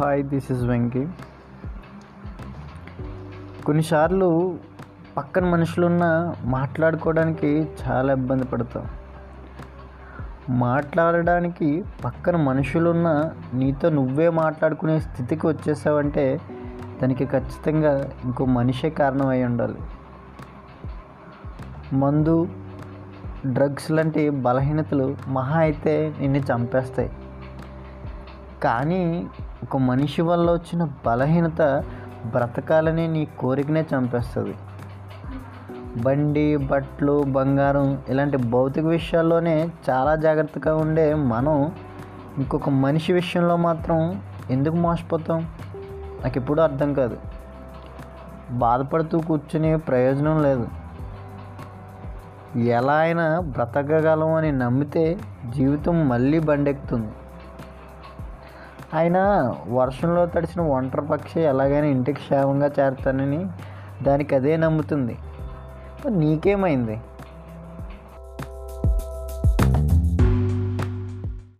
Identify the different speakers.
Speaker 1: Hi this is Venky. కొన్నిసార్లు పక్కన మనుషులున్న మాట్లాడుకోవడానికి చాలా ఇబ్బంది పడతాం. మాట్లాడడానికి పక్కన మనుషులున్న నీతో నువ్వే మాట్లాడుకునే స్థితికి వచ్చేసావంటే దానికి ఖచ్చితంగా ఇంకో మనిషే కారణం అయి ఉండాలి. మందు డ్రగ్స్ లాంటి బలహీనతలు మహా అయితే నిన్ను చంపేస్తాయి. కానీ ఒక మనిషి వల్ల వచ్చిన బలహీనత బ్రతకాలని నీ కోరికనే చంపేస్తుంది. బండి బట్టలు బంగారం ఇలాంటి భౌతిక విషయాల్లోనే చాలా జాగ్రత్తగా ఉండే మనం ఇంకొక మనిషి విషయంలో మాత్రం ఎందుకు మోసపోతాం? నాకు ఎప్పుడూ అర్థం కాదు. బాధపడుతూ కూర్చునే ప్రయోజనం లేదు. ఎలా అయినా బ్రతకగలం అని నమ్మితే జీవితం మళ్ళీ బండెక్కుతుంది. ఆయన వర్షంలో తడిచిన ఒంటరి పక్షి ఎలాగైనా ఇంటికి క్షేమంగా చేరుతానని దానికి అదే నమ్ముతుంది. నీకేమైంది?